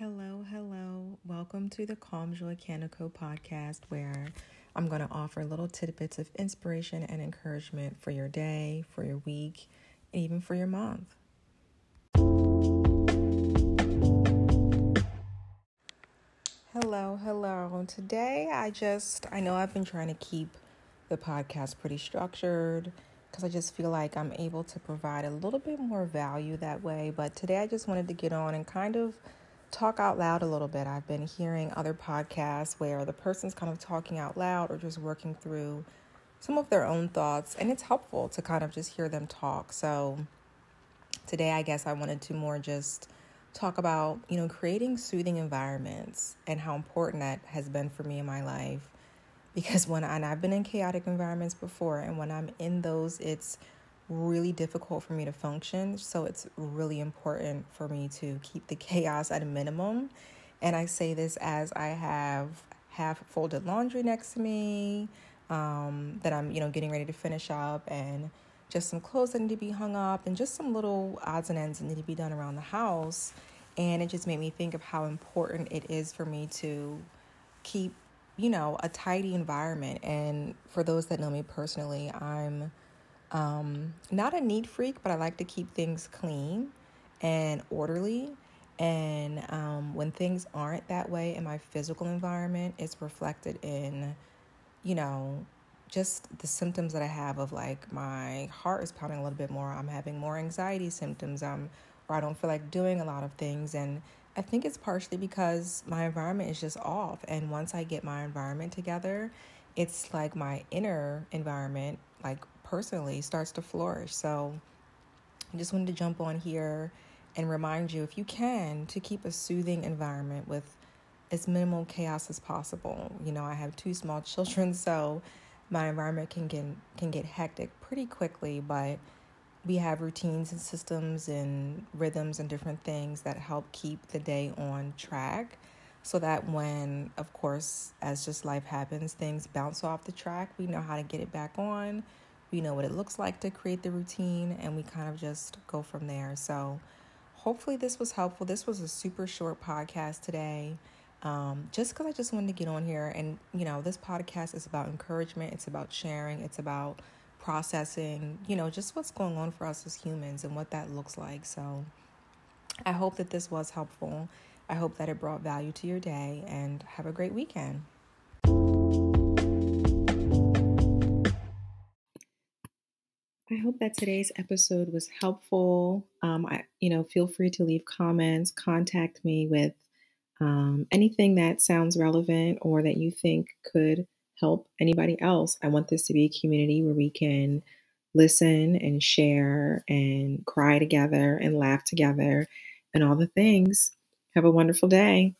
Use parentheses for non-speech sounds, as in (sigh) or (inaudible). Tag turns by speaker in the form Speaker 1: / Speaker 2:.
Speaker 1: Hello, hello. Welcome to the Calm Joy Canico podcast, where I'm going to offer little tidbits of inspiration and encouragement for your day, for your week, and even for your month. Hello, hello. Today, I just, I know I've been trying to keep the podcast pretty structured because I just feel like I'm able to provide a little bit more value that way. But today, I just wanted to get on and kind of talk out loud a little bit. I've been hearing other podcasts where the person's kind of talking out loud or just working through some of their own thoughts, and it's helpful to kind of just hear them talk. So today, I guess I wanted to more just talk about, you know, creating soothing environments and how important that has been for me in my life. Because when I, and I've been in chaotic environments before, and when I'm in those, it's really difficult for me to function. So it's really important for me to keep the (laughs) chaos at a minimum. And I say this as I have half folded laundry next to me um, that I'm, you know, getting ready to finish up, and just some clothes that need to be hung up, and just some little odds and ends that need to be done around the house. And it just made me think of how important it is for me to keep, you know, a tidy environment. And for those that know me personally, I'm um, not a neat freak, but I like to keep things clean and orderly. And um, when things aren't that way in my physical environment, it's reflected in, you know, just the symptoms that I have of like my heart is pounding a little bit more. I'm having more anxiety symptoms. Um, or I don't feel like doing a lot of things. And I think it's partially because my environment is just off. And once I get my environment together, it's like my inner environment, like personally starts to flourish. So I just wanted to jump on here and remind you, if you can, to keep a soothing environment with as minimal chaos as possible. You know, I have two small (laughs) children, so my environment can get can get hectic pretty quickly, but we have routines and systems and rhythms and different things that help keep the day on track so that when of course as just life happens things bounce off the track we know how to get it back on we know what it looks like to create the routine, and we kind of just go from there. So, hopefully, this was helpful. This was a super short podcast today. Um, just because I just wanted to get on here, and you know, this podcast is about encouragement, it's about sharing, it's about processing, you know, just what's going on for us as humans and what that looks like. So, I hope that this was helpful. I hope that it brought value to your day, and have a great weekend. I hope that today's episode was helpful. Um, I, you know, feel free to leave comments, contact me with um, anything that sounds relevant or that you think could help anybody else. I want this to be a community where we can listen and share and cry together and laugh together and all the things. Have a wonderful day.